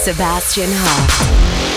Sebastian Hart.